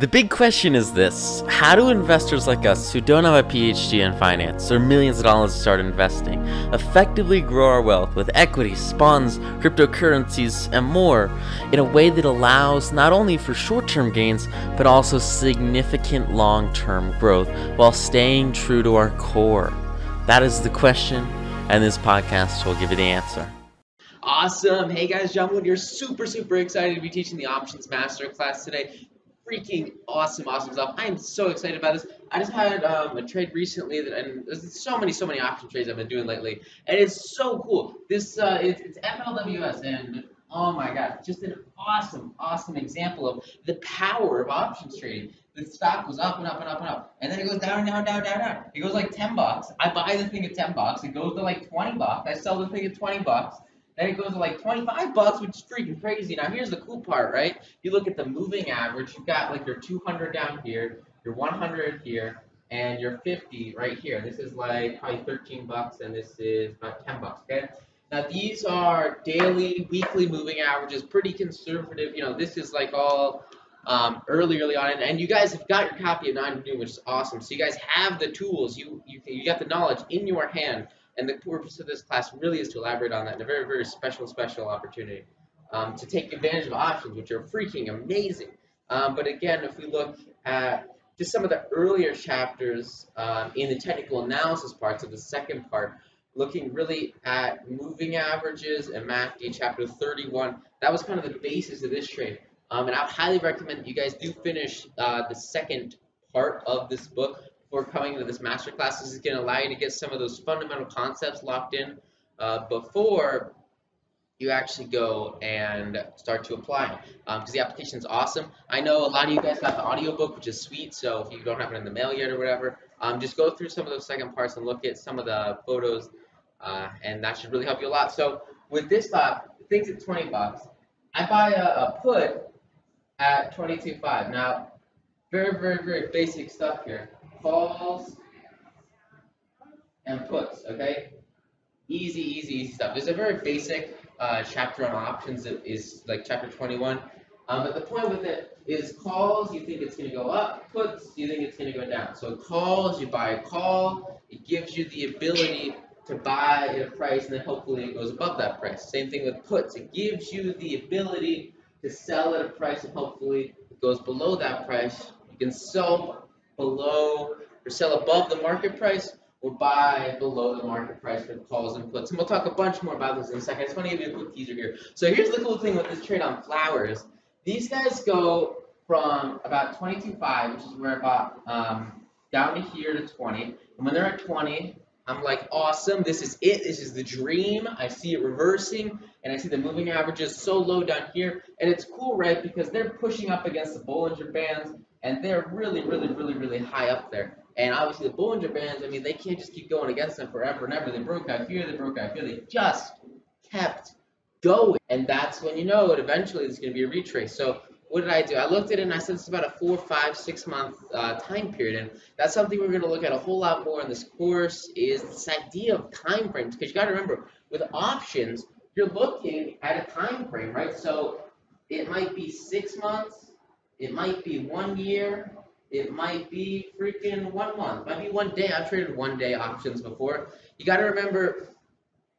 The big question is this How do investors like us, who don't have a PhD in finance or millions of dollars to start investing, effectively grow our wealth with equities, bonds, cryptocurrencies, and more in a way that allows not only for short term gains, but also significant long term growth while staying true to our core? That is the question, and this podcast will give you the answer. Awesome. Hey guys, John Wood. You're super, super excited to be teaching the Options Masterclass today freaking awesome, awesome stuff. I am so excited about this. I just had um, a trade recently, that, and there's so many, so many option trades I've been doing lately, and it's so cool. This uh, it's, it's FLWS, and oh my god, just an awesome, awesome example of the power of options trading. The stock goes up and up and up and up, and then it goes down, and down, down, down, down. It goes like 10 bucks. I buy the thing at 10 bucks. It goes to like 20 bucks. I sell the thing at 20 bucks. Then it goes to like 25 bucks, which is freaking crazy. Now here's the cool part, right? You look at the moving average, you've got like your 200 down here, your 100 here, and your 50 right here. This is like probably 13 bucks, and this is about 10 bucks, okay? Now these are daily, weekly moving averages, pretty conservative. You know, this is like all um, early, early on, and, and, you guys have got your copy of Nine to Noon, which is awesome. So you guys have the tools, you you you got the knowledge in your hand and the purpose of this class really is to elaborate on that in a very, very special, special opportunity um, to take advantage of options, which are freaking amazing. Um, but again, if we look at just some of the earlier chapters um, in the technical analysis parts of the second part, looking really at moving averages and MACD chapter 31, that was kind of the basis of this trade. Um, and I highly recommend you guys do finish uh, the second part of this book before coming to this master class. This is going to allow you to get some of those fundamental concepts locked in uh, before you actually go and start to apply because um, the application is awesome. I know a lot of you guys got the audiobook, which is sweet, so if you don't have it in the mail yet or whatever, um, just go through some of those second parts and look at some of the photos, uh, and that should really help you a lot. So with this stock, things at 20 bucks. I buy a, a put at 22.5. Now, very, very, very basic stuff here calls and puts, okay? Easy, easy, easy stuff. There's a very basic uh, chapter on options that is like chapter 21. Um, but the point with it is calls, you think it's going to go up, puts, you think it's going to go down. So calls, you buy a call, it gives you the ability to buy at a price and then hopefully it goes above that price. Same thing with puts, it gives you the ability to sell at a price and hopefully it goes below that price. You can sell below or sell above the market price or buy below the market price for calls and puts. And we'll talk a bunch more about this in a second. I just want to give you a quick teaser here. So here's the cool thing with this trade on flowers. These guys go from about 22.5, which is where I bought, um, down to here to 20. And when they're at 20, I'm like, awesome, this is it, this is the dream. I see it reversing, and I see the moving averages so low down here. And it's cool, right, because they're pushing up against the Bollinger Bands, and they're really, really, really, really high up there. And obviously the Bollinger Bands, I mean, they can't just keep going against them forever and ever. They broke out here, they broke out here. They just kept going. And that's when you know it eventually there's going to be a retrace. So what did I do? I looked at it and I said it's about a four, five, six month uh, time period. And that's something we're going to look at a whole lot more in this course is this idea of time frames. Because you got to remember, with options, you're looking at a time frame, right? So it might be six months, it might be one year. It might be freaking one month. Might be one day. I've traded one day options before. You got to remember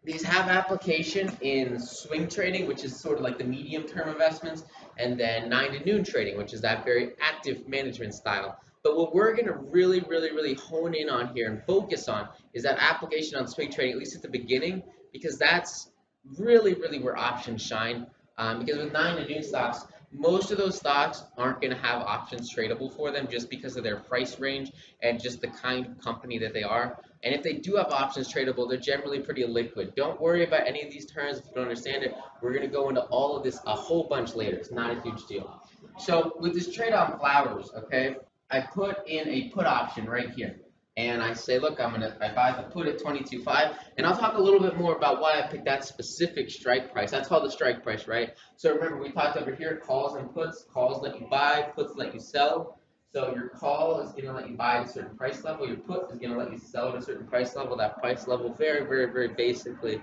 these have application in swing trading, which is sort of like the medium term investments, and then nine to noon trading, which is that very active management style. But what we're going to really, really, really hone in on here and focus on is that application on swing trading, at least at the beginning, because that's really, really where options shine. Um, because with nine to noon stocks, most of those stocks aren't going to have options tradable for them just because of their price range and just the kind of company that they are. And if they do have options tradable, they're generally pretty liquid. Don't worry about any of these terms if you don't understand it. We're going to go into all of this a whole bunch later. It's not a huge deal. So with this trade on flowers, okay, I put in a put option right here and I say, look, I'm gonna I buy the put at 22.5, and I'll talk a little bit more about why I picked that specific strike price. That's called the strike price, right? So remember, we talked over here, calls and puts. Calls let you buy, puts let you sell. So your call is to let you buy at a certain price level. Your put is to let you sell at a certain price level. That price level, very, very, very basically,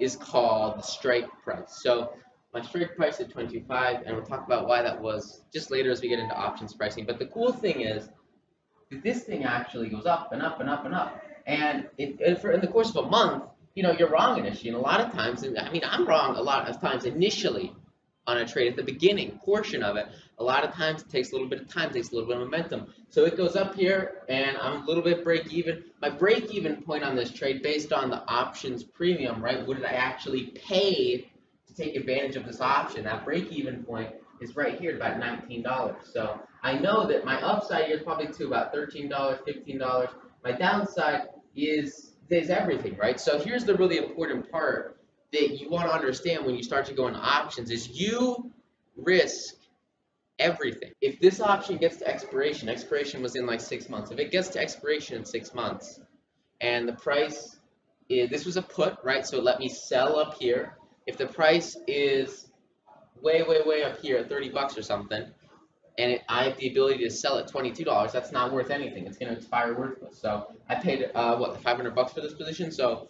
is called the strike price. So my strike price at 22.5, and we'll talk about why that was just later as we get into options pricing. But the cool thing is this thing actually goes up and up and up and up. And it, for, in the course of a month, you know, you're wrong initially. And a lot of times, I mean, I'm wrong a lot of times initially on a trade at the beginning portion of it. A lot of times it takes a little bit of time, takes a little bit of momentum. So it goes up here and I'm a little bit break even. My break even point on this trade based on the options premium, right? What did I actually pay to take advantage of this option? That break even point is right here at about $19. So I know that my upside here is probably to about $13, $15. My downside is is everything, right? So here's the really important part that you want to understand when you start to go into options is you risk everything. If this option gets to expiration, expiration was in like six months. If it gets to expiration in six months and the price is, this was a put, right? So let me sell up here. If the price is way, way, way up here at 30 bucks or something, and it, I have the ability to sell at $22, that's not worth anything. It's going to expire worthless. So I paid, uh, what, 500 bucks for this position? So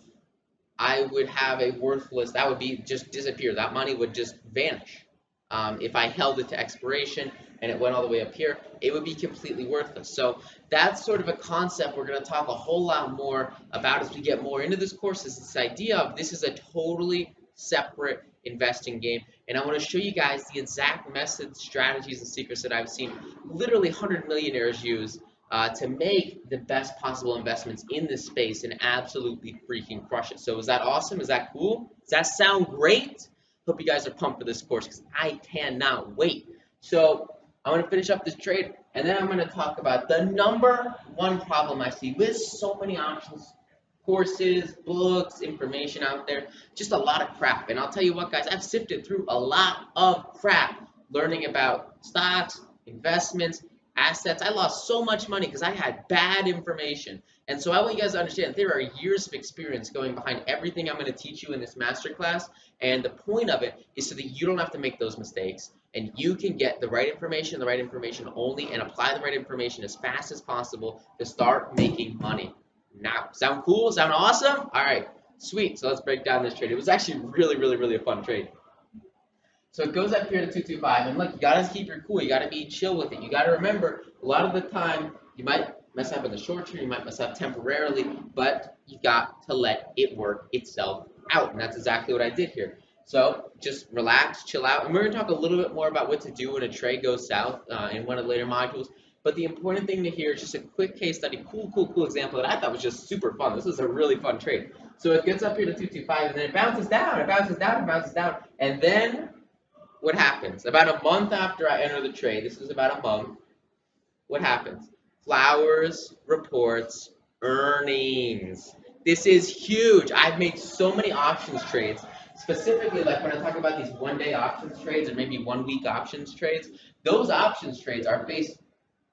I would have a worthless, that would be just disappear. That money would just vanish. Um, if I held it to expiration and it went all the way up here, it would be completely worthless. So that's sort of a concept we're going to talk a whole lot more about as we get more into this course is this idea of this is a totally separate investing game. And I want to show you guys the exact methods, strategies, and secrets that I've seen literally 100 millionaires use uh, to make the best possible investments in this space and absolutely freaking crush it. So is that awesome? Is that cool? Does that sound great? Hope you guys are pumped for this course because I cannot wait. So I'm going to finish up this trade and then I'm going to talk about the number one problem I see with so many options courses, books, information out there, just a lot of crap. And I'll tell you what, guys, I've sifted through a lot of crap learning about stocks, investments, assets. I lost so much money because I had bad information. And so I want you guys to understand there are years of experience going behind everything I'm going to teach you in this masterclass. And the point of it is so that you don't have to make those mistakes and you can get the right information, the right information only, and apply the right information as fast as possible to start making money now. Sound cool? Sound awesome? All right, sweet. So let's break down this trade. It was actually really, really, really a fun trade. So it goes up here to 225, and look, you gotta keep your cool. You gotta be chill with it. You gotta remember, a lot of the time, you might mess up in the short term, you might mess up temporarily, but you got to let it work itself out, and that's exactly what I did here. So just relax, chill out, and we're gonna talk a little bit more about what to do when a trade goes south uh, in one of the later modules. But the important thing to hear is just a quick case study, cool, cool, cool example that I thought was just super fun. This was a really fun trade. So it gets up here to 225, and then it bounces down, it bounces down, it bounces down. And then what happens? About a month after I enter the trade, this is about a month, what happens? Flowers reports earnings. This is huge. I've made so many options trades. Specifically, like when I talk about these one-day options trades or maybe one-week options trades, those options trades are based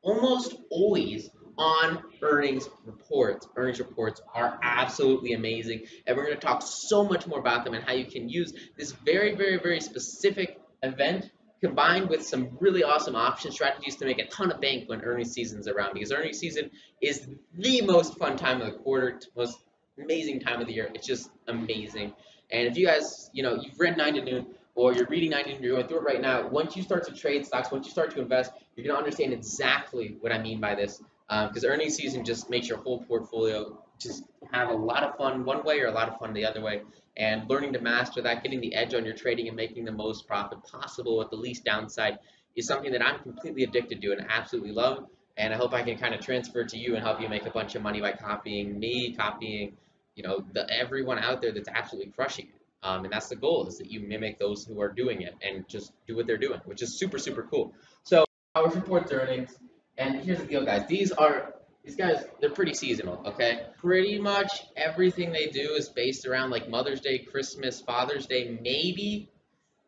almost always on earnings reports. Earnings reports are absolutely amazing, and we're going to talk so much more about them and how you can use this very, very, very specific event combined with some really awesome option strategies to make a ton of bank when earnings season is around because earnings season is the most fun time of the quarter, most amazing time of the year. It's just amazing. And if you guys, you know, you've read 9 to noon, or you're reading 9 to noon, you're going through it right now, once you start to trade stocks, once you start to invest, you're going to understand exactly what I mean by this. Because um, earnings season just makes your whole portfolio just have a lot of fun one way or a lot of fun the other way. And learning to master that, getting the edge on your trading and making the most profit possible with the least downside is something that I'm completely addicted to and absolutely love. And I hope I can kind of transfer to you and help you make a bunch of money by copying me, copying, you know, the everyone out there that's absolutely crushing it. Um, and that's the goal is that you mimic those who are doing it and just do what they're doing, which is super, super cool. So our reports earnings, and here's the deal, guys. These are these guys, they're pretty seasonal, okay? Pretty much everything they do is based around like Mother's Day, Christmas, Father's Day, maybe,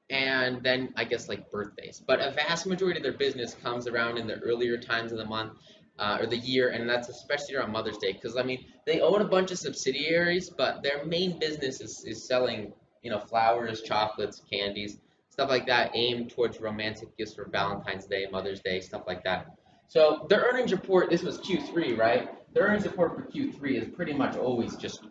and then I guess like birthdays. But a vast majority of their business comes around in the earlier times of the month uh, or the year, and that's especially around Mother's Day because I mean they own a bunch of subsidiaries, but their main business is, is selling you know, flowers, chocolates, candies, stuff like that aimed towards romantic gifts for Valentine's Day, Mother's Day, stuff like that. So the earnings report, this was Q3, right? The earnings report for Q3 is pretty much always just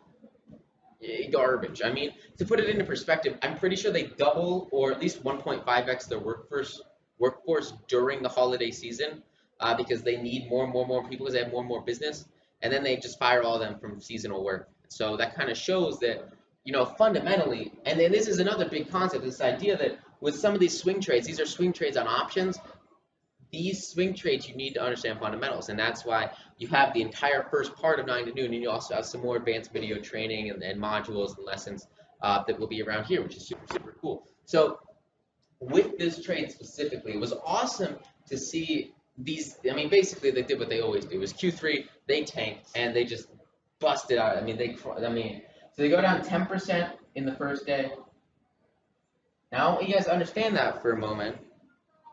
eh, garbage. I mean, to put it into perspective, I'm pretty sure they double or at least 1.5x their workforce workforce during the holiday season uh, because they need more and more and more people because they have more and more business, and then they just fire all of them from seasonal work. So that kind of shows that you know fundamentally, and then this is another big concept: this idea that with some of these swing trades, these are swing trades on options. These swing trades, you need to understand fundamentals, and that's why you have the entire first part of 9 to noon, and you also have some more advanced video training and, and modules and lessons uh, that will be around here, which is super, super cool. So with this trade specifically, it was awesome to see these. I mean, basically, they did what they always do. It was Q3, they tanked, and they just busted out. I mean, they, I mean, so they go down 10% in the first day. Now, I want you guys to understand that for a moment.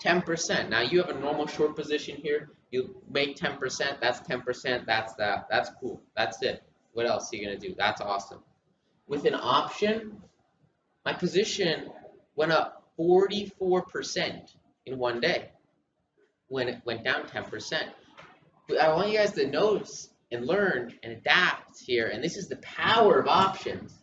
10%. Now, you have a normal short position here. You make 10%. That's 10%. That's that. That's cool. That's it. What else are you going to do? That's awesome. With an option, my position went up 44% in one day when it went down 10%. But I want you guys to notice and learn and adapt here, and this is the power of options,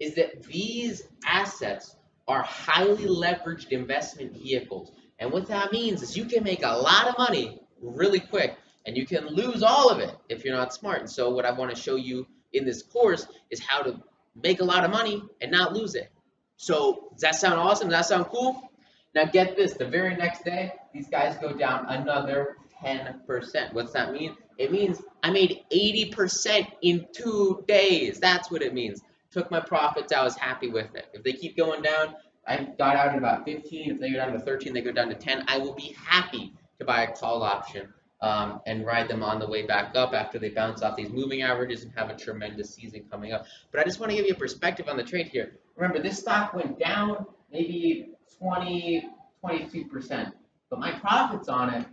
is that these assets are highly leveraged investment vehicles. And what that means is you can make a lot of money really quick, and you can lose all of it if you're not smart. And so what I want to show you in this course is how to make a lot of money and not lose it. So does that sound awesome? Does that sound cool? Now get this, the very next day, these guys go down another 10%. What's that mean? It means I made 80% in two days. That's what it means. Took my profits, I was happy with it. If they keep going down, I got out at about 15. If they go down to 13, they go down to 10. I will be happy to buy a call option um, and ride them on the way back up after they bounce off these moving averages and have a tremendous season coming up. But I just want to give you a perspective on the trade here. Remember, this stock went down maybe 20, 22%, but my profits on it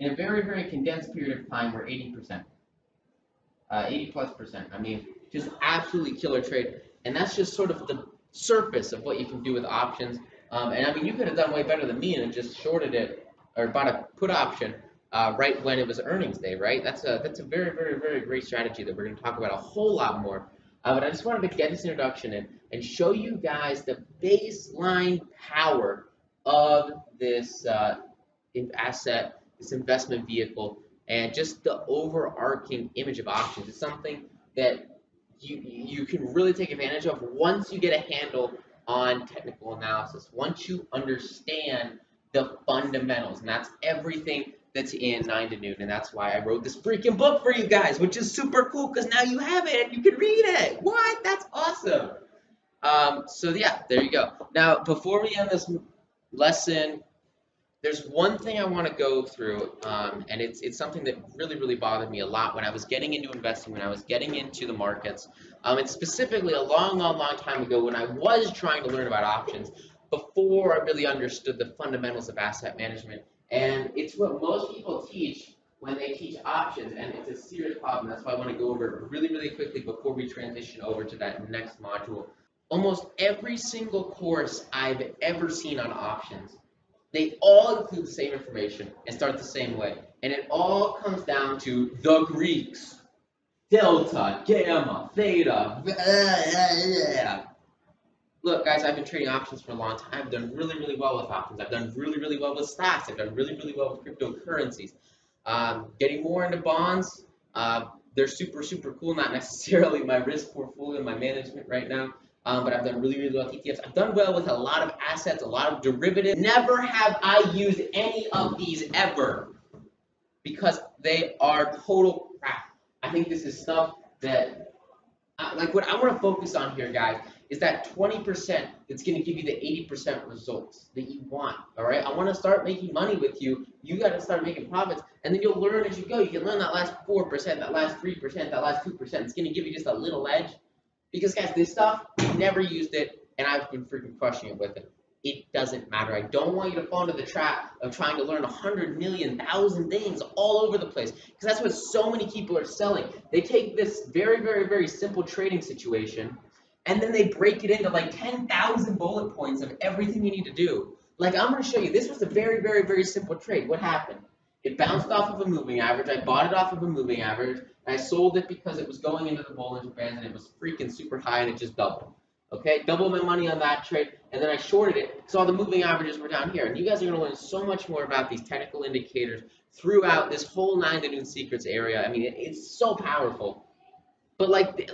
in a very, very condensed period of time were 80%. Uh, 80 plus percent. I mean, just absolutely killer trade. And that's just sort of the surface of what you can do with options. Um, and I mean, you could have done way better than me and just shorted it or bought a put option uh, right when it was earnings day, right? That's a that's a very very very great strategy that we're going to talk about a whole lot more. Uh, but I just wanted to get this introduction in and show you guys the baseline power of this uh, asset, this investment vehicle, and just the overarching image of options. It's something that you you can really take advantage of once you get a handle on technical analysis. Once you understand the fundamentals, and that's everything that's in 9 to noon, and that's why I wrote this freaking book for you guys, which is super cool because now you have it and you can read it. What? That's awesome. Um, so yeah, there you go. Now, before we end this lesson, there's one thing I want to go through, um, and it's it's something that really really bothered me a lot when I was getting into investing, when I was getting into the markets, um, and specifically a long, long, long time ago when I was trying to learn about options before I really understood the fundamentals of asset management. And it's what most people teach when they teach options, and it's a serious problem. That's why I want to go over it really, really quickly before we transition over to that next module. Almost every single course I've ever seen on options, they all include the same information and start the same way. And it all comes down to the Greeks. Delta, gamma, theta, look, guys, I've been trading options for a long time. I've done really, really well with options. I've done really, really well with stocks. I've done really, really well with cryptocurrencies. Um, getting more into bonds, uh, they're super, super cool. Not necessarily my risk portfolio, my management right now, um, but I've done really, really well with ETFs. I've done well with a lot of assets, a lot of derivatives. Never have I used any of these ever because they are total crap. I think this is stuff that, uh, like, what I want to focus on here, guys, is that 20% that's going to give you the 80% results that you want. All right. I want to start making money with you. You got to start making profits, and then you'll learn as you go. You can learn that last 4%, that last 3%, that last 2%. It's going to give you just a little edge. Because, guys, this stuff, never used it, and I've been freaking crushing it with it. It doesn't matter. I don't want you to fall into the trap of trying to learn a hundred million, thousand things all over the place. Because that's what so many people are selling. They take this very, very, very simple trading situation and then they break it into like 10,000 bullet points of everything you need to do. Like I'm going to show you, this was a very, very, very simple trade. What happened? It bounced off of a moving average. I bought it off of a moving average. I sold it because it was going into the Bollinger Bands and it was freaking super high and it just doubled. Okay, double my money on that trade, and then I shorted it because all the moving averages were down here. And you guys are going to learn so much more about these technical indicators throughout this whole nine to noon secrets area. I mean, it, it's so powerful. But like,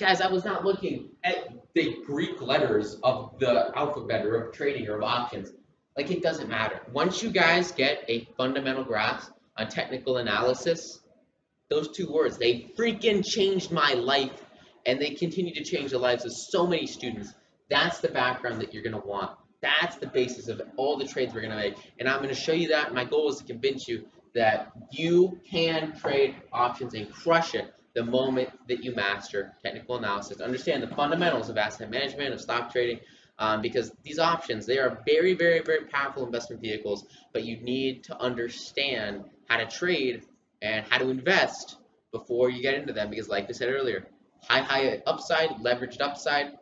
guys, I was not looking at the Greek letters of the alphabet or of trading or of options. Like, it doesn't matter. Once you guys get a fundamental grasp on technical analysis, those two words, they freaking changed my life and they continue to change the lives of so many students. That's the background that you're going to want. That's the basis of all the trades we're going to make. And I'm going to show you that. My goal is to convince you that you can trade options and crush it the moment that you master technical analysis. Understand the fundamentals of asset management, of stock trading, um, because these options, they are very, very, very powerful investment vehicles, but you need to understand how to trade and how to invest before you get into them because like I said earlier, high, high upside, leveraged upside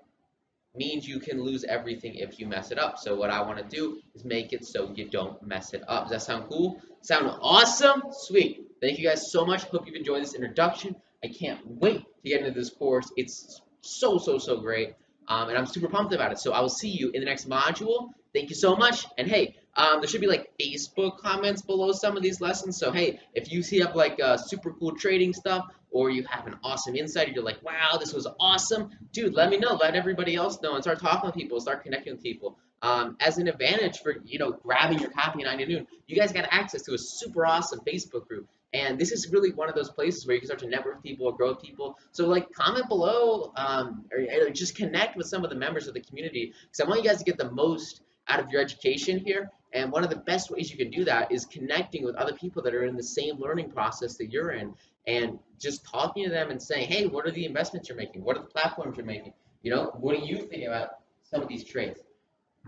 means you can lose everything if you mess it up. So what I want to do is make it so you don't mess it up. Does that sound cool? Sound awesome? Sweet. Thank you guys so much. Hope you've enjoyed this introduction. I can't wait to get into this course. It's so, so, so great. Um, and I'm super pumped about it. So I will see you in the next module. Thank you so much. And hey, um, there should be like Facebook comments below some of these lessons. So hey, if you see up like uh, super cool trading stuff, or you have an awesome insight, you're like, wow, this was awesome, dude. Let me know. Let everybody else know, and start talking with people. Start connecting with people. Um, as an advantage for you know grabbing your copy at 9 to noon, you guys got access to a super awesome Facebook group. And this is really one of those places where you can start to network people or grow people. So like comment below um, or, or just connect with some of the members of the community because I want you guys to get the most out of your education here. And one of the best ways you can do that is connecting with other people that are in the same learning process that you're in and just talking to them and saying, hey, what are the investments you're making? What are the platforms you're making? You know, what do you think about some of these trades?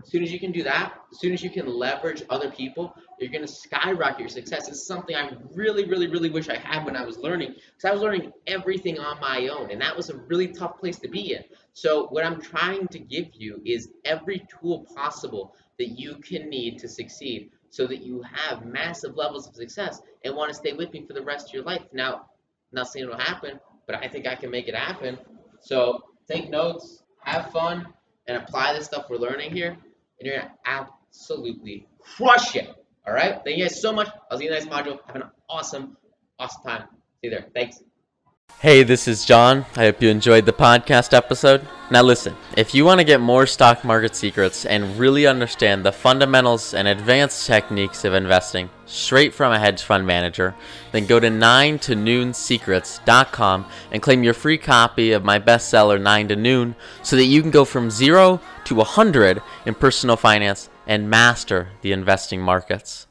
As soon as you can do that, as soon as you can leverage other people, you're going to skyrocket your success. It's something I really, really, really wish I had when I was learning because I was learning everything on my own, and that was a really tough place to be in. So what I'm trying to give you is every tool possible that you can need to succeed so that you have massive levels of success and want to stay with me for the rest of your life. Now, not saying it'll happen, but I think I can make it happen. So take notes, have fun, and apply the stuff we're learning here, and you're to absolutely crush it. All right? Thank you guys so much. I'll see you in the next module. Have an awesome, awesome time. See you there. Thanks. Hey, this is John. I hope you enjoyed the podcast episode. Now, listen, if you want to get more stock market secrets and really understand the fundamentals and advanced techniques of investing straight from a hedge fund manager, then go to 9 to noonsecrets.com and claim your free copy of my bestseller 9 to Noon so that you can go from 0 to 100 in personal finance and master the investing markets.